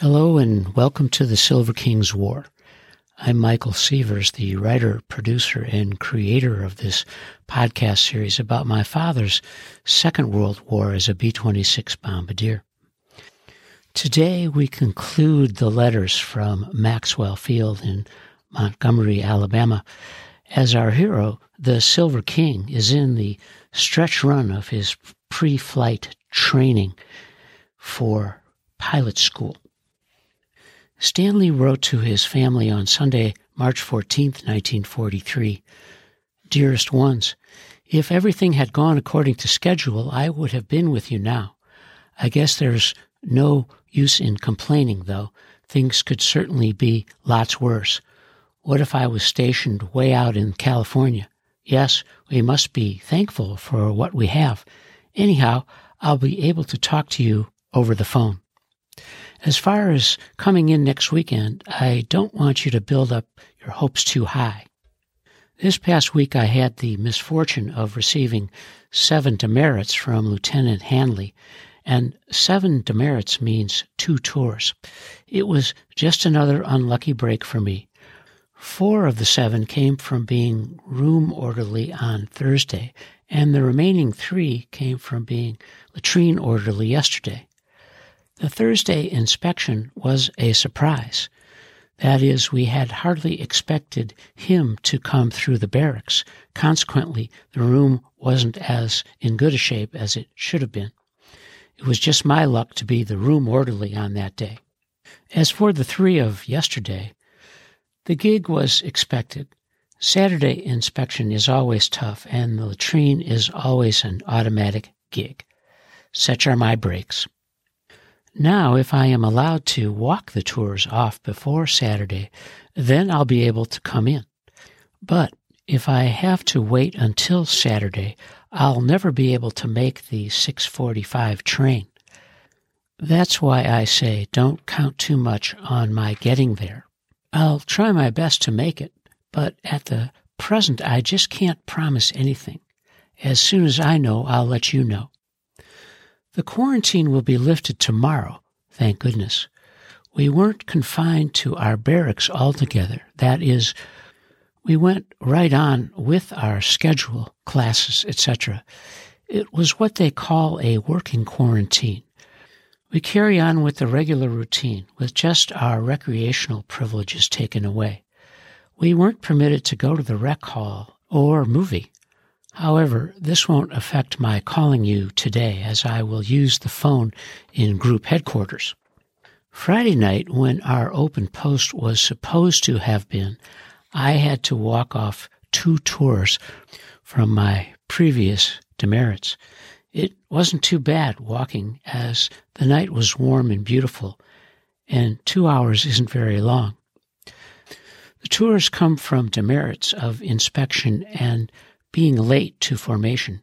Hello and welcome to the Silver King's War. I'm Michael Sievers, the writer, producer, and creator of this podcast series about my father's Second World War as a B 26 bombardier. Today we conclude the letters from Maxwell Field in Montgomery, Alabama, as our hero, the Silver King, is in the stretch run of his pre flight training for pilot school. Stanley wrote to his family on Sunday, March 14, 1943 Dearest ones, if everything had gone according to schedule, I would have been with you now. I guess there's no use in complaining, though. Things could certainly be lots worse. What if I was stationed way out in California? Yes, we must be thankful for what we have. Anyhow, I'll be able to talk to you over the phone. As far as coming in next weekend, I don't want you to build up your hopes too high. This past week, I had the misfortune of receiving seven demerits from Lieutenant Hanley, and seven demerits means two tours. It was just another unlucky break for me. Four of the seven came from being room orderly on Thursday, and the remaining three came from being latrine orderly yesterday. The Thursday inspection was a surprise. That is, we had hardly expected him to come through the barracks. Consequently, the room wasn't as in good a shape as it should have been. It was just my luck to be the room orderly on that day. As for the three of yesterday, the gig was expected. Saturday inspection is always tough, and the latrine is always an automatic gig. Such are my breaks. Now, if I am allowed to walk the tours off before Saturday, then I'll be able to come in. But if I have to wait until Saturday, I'll never be able to make the 645 train. That's why I say don't count too much on my getting there. I'll try my best to make it, but at the present I just can't promise anything. As soon as I know, I'll let you know. The quarantine will be lifted tomorrow, thank goodness. We weren't confined to our barracks altogether. That is, we went right on with our schedule, classes, etc. It was what they call a working quarantine. We carry on with the regular routine, with just our recreational privileges taken away. We weren't permitted to go to the rec hall or movie. However, this won't affect my calling you today as I will use the phone in group headquarters. Friday night, when our open post was supposed to have been, I had to walk off two tours from my previous demerits. It wasn't too bad walking as the night was warm and beautiful, and two hours isn't very long. The tours come from demerits of inspection and being late to formation.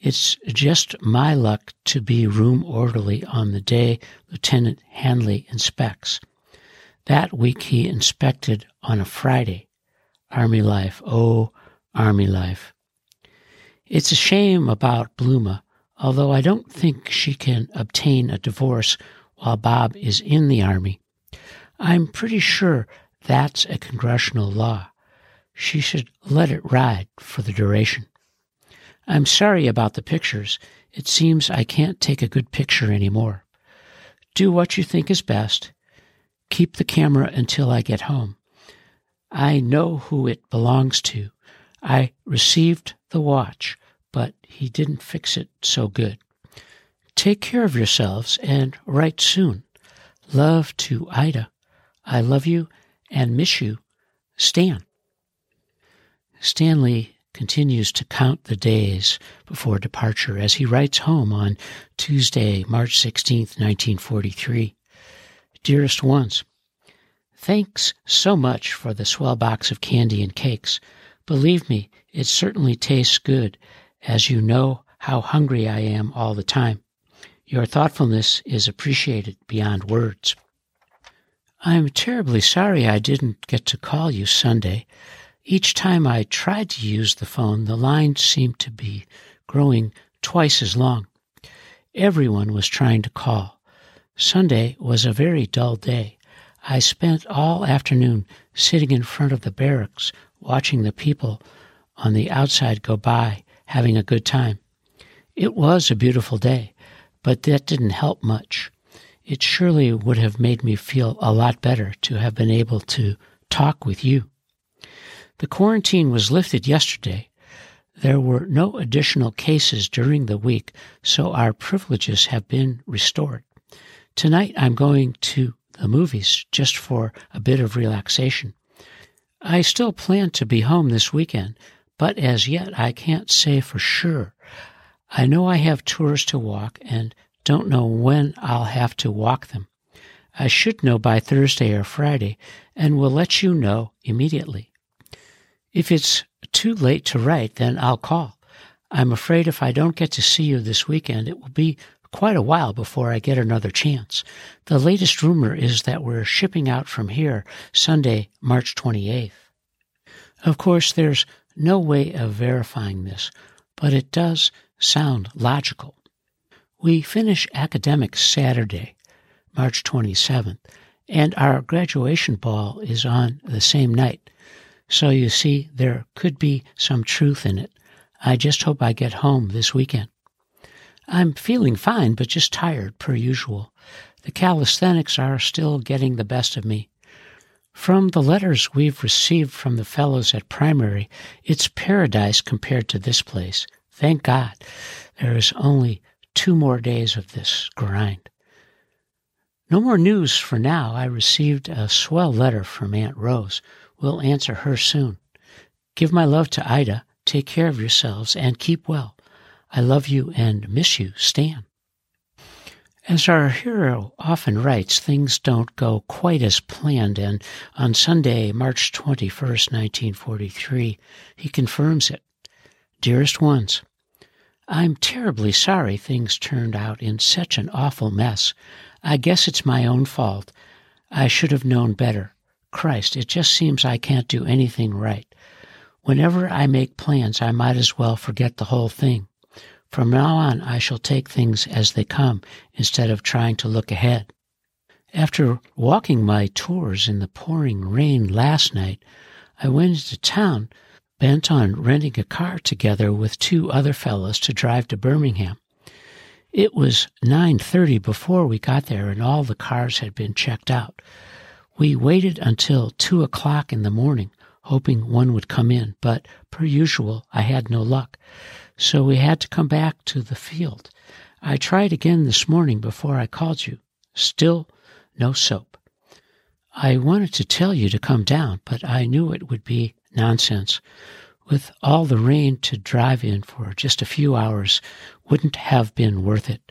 It's just my luck to be room orderly on the day Lieutenant Hanley inspects. That week he inspected on a Friday. Army life, oh, Army life. It's a shame about Bluma, although I don't think she can obtain a divorce while Bob is in the Army. I'm pretty sure that's a congressional law she should let it ride for the duration. I'm sorry about the pictures. It seems I can't take a good picture anymore. Do what you think is best. Keep the camera until I get home. I know who it belongs to. I received the watch, but he didn't fix it so good. Take care of yourselves and write soon. Love to Ida. I love you and miss you. Stan. Stanley continues to count the days before departure as he writes home on Tuesday, March 16, 1943. Dearest ones, thanks so much for the swell box of candy and cakes. Believe me, it certainly tastes good, as you know how hungry I am all the time. Your thoughtfulness is appreciated beyond words. I'm terribly sorry I didn't get to call you Sunday. Each time I tried to use the phone, the line seemed to be growing twice as long. Everyone was trying to call. Sunday was a very dull day. I spent all afternoon sitting in front of the barracks watching the people on the outside go by, having a good time. It was a beautiful day, but that didn't help much. It surely would have made me feel a lot better to have been able to talk with you. The quarantine was lifted yesterday. There were no additional cases during the week, so our privileges have been restored. Tonight I'm going to the movies just for a bit of relaxation. I still plan to be home this weekend, but as yet I can't say for sure. I know I have tours to walk and don't know when I'll have to walk them. I should know by Thursday or Friday and will let you know immediately. If it's too late to write, then I'll call. I'm afraid if I don't get to see you this weekend, it will be quite a while before I get another chance. The latest rumor is that we're shipping out from here Sunday, March 28th. Of course, there's no way of verifying this, but it does sound logical. We finish academics Saturday, March 27th, and our graduation ball is on the same night. So you see, there could be some truth in it. I just hope I get home this weekend. I'm feeling fine, but just tired, per usual. The calisthenics are still getting the best of me. From the letters we've received from the fellows at primary, it's paradise compared to this place. Thank God. There is only two more days of this grind. No more news for now. I received a swell letter from Aunt Rose. We'll answer her soon. Give my love to Ida. Take care of yourselves and keep well. I love you and miss you, Stan. As our hero often writes, things don't go quite as planned, and on Sunday, March 21st, 1943, he confirms it. Dearest ones, I'm terribly sorry things turned out in such an awful mess. I guess it's my own fault. I should have known better. Christ, it just seems I can't do anything right. Whenever I make plans, I might as well forget the whole thing. From now on, I shall take things as they come instead of trying to look ahead. After walking my tours in the pouring rain last night, I went into town bent on renting a car together with two other fellows to drive to Birmingham. It was 9:30 before we got there and all the cars had been checked out. We waited until 2 o'clock in the morning, hoping one would come in, but per usual, I had no luck so we had to come back to the field. I tried again this morning before I called you. Still no soap. I wanted to tell you to come down, but I knew it would be nonsense. With all the rain to drive in for just a few hours wouldn't have been worth it.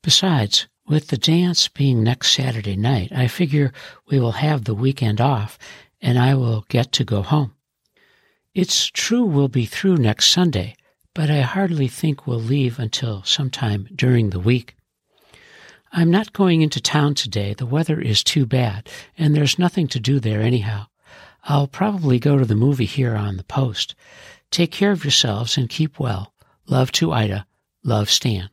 Besides, with the dance being next Saturday night, I figure we will have the weekend off and I will get to go home. It's true we'll be through next Sunday, but I hardly think we'll leave until sometime during the week. I'm not going into town today. The weather is too bad, and there's nothing to do there anyhow. I'll probably go to the movie here on the post. Take care of yourselves and keep well. Love to Ida. Love Stan.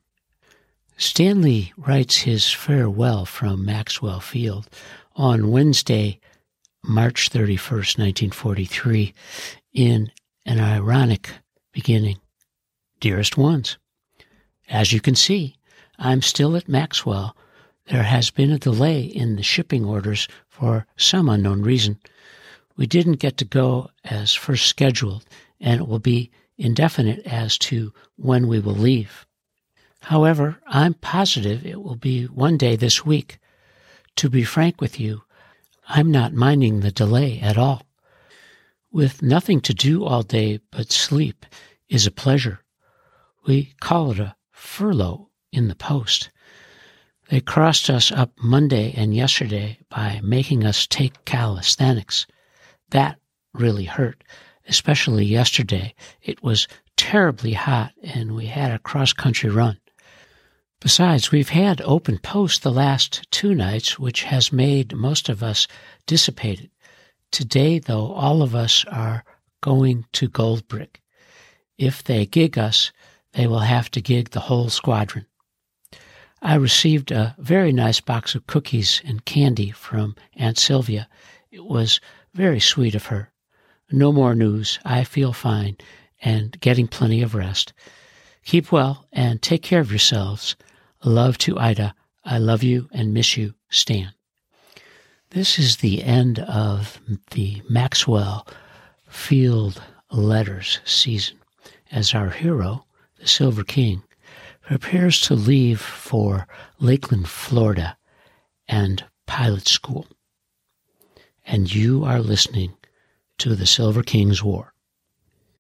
Stanley writes his farewell from Maxwell Field on Wednesday, March 31st, 1943, in an ironic beginning. Dearest ones, as you can see, I'm still at Maxwell. There has been a delay in the shipping orders for some unknown reason. We didn't get to go as first scheduled, and it will be indefinite as to when we will leave. However, I'm positive it will be one day this week. To be frank with you, I'm not minding the delay at all. With nothing to do all day but sleep is a pleasure. We call it a furlough in the post. They crossed us up Monday and yesterday by making us take calisthenics. That really hurt, especially yesterday. It was terribly hot and we had a cross country run. Besides, we've had open post the last two nights, which has made most of us dissipated. Today, though, all of us are going to Goldbrick. If they gig us, they will have to gig the whole squadron. I received a very nice box of cookies and candy from Aunt Sylvia. It was very sweet of her. No more news. I feel fine and getting plenty of rest. Keep well and take care of yourselves. Love to Ida. I love you and miss you, Stan. This is the end of the Maxwell Field Letters season as our hero, the Silver King, prepares to leave for Lakeland, Florida and pilot school. And you are listening to the Silver King's War.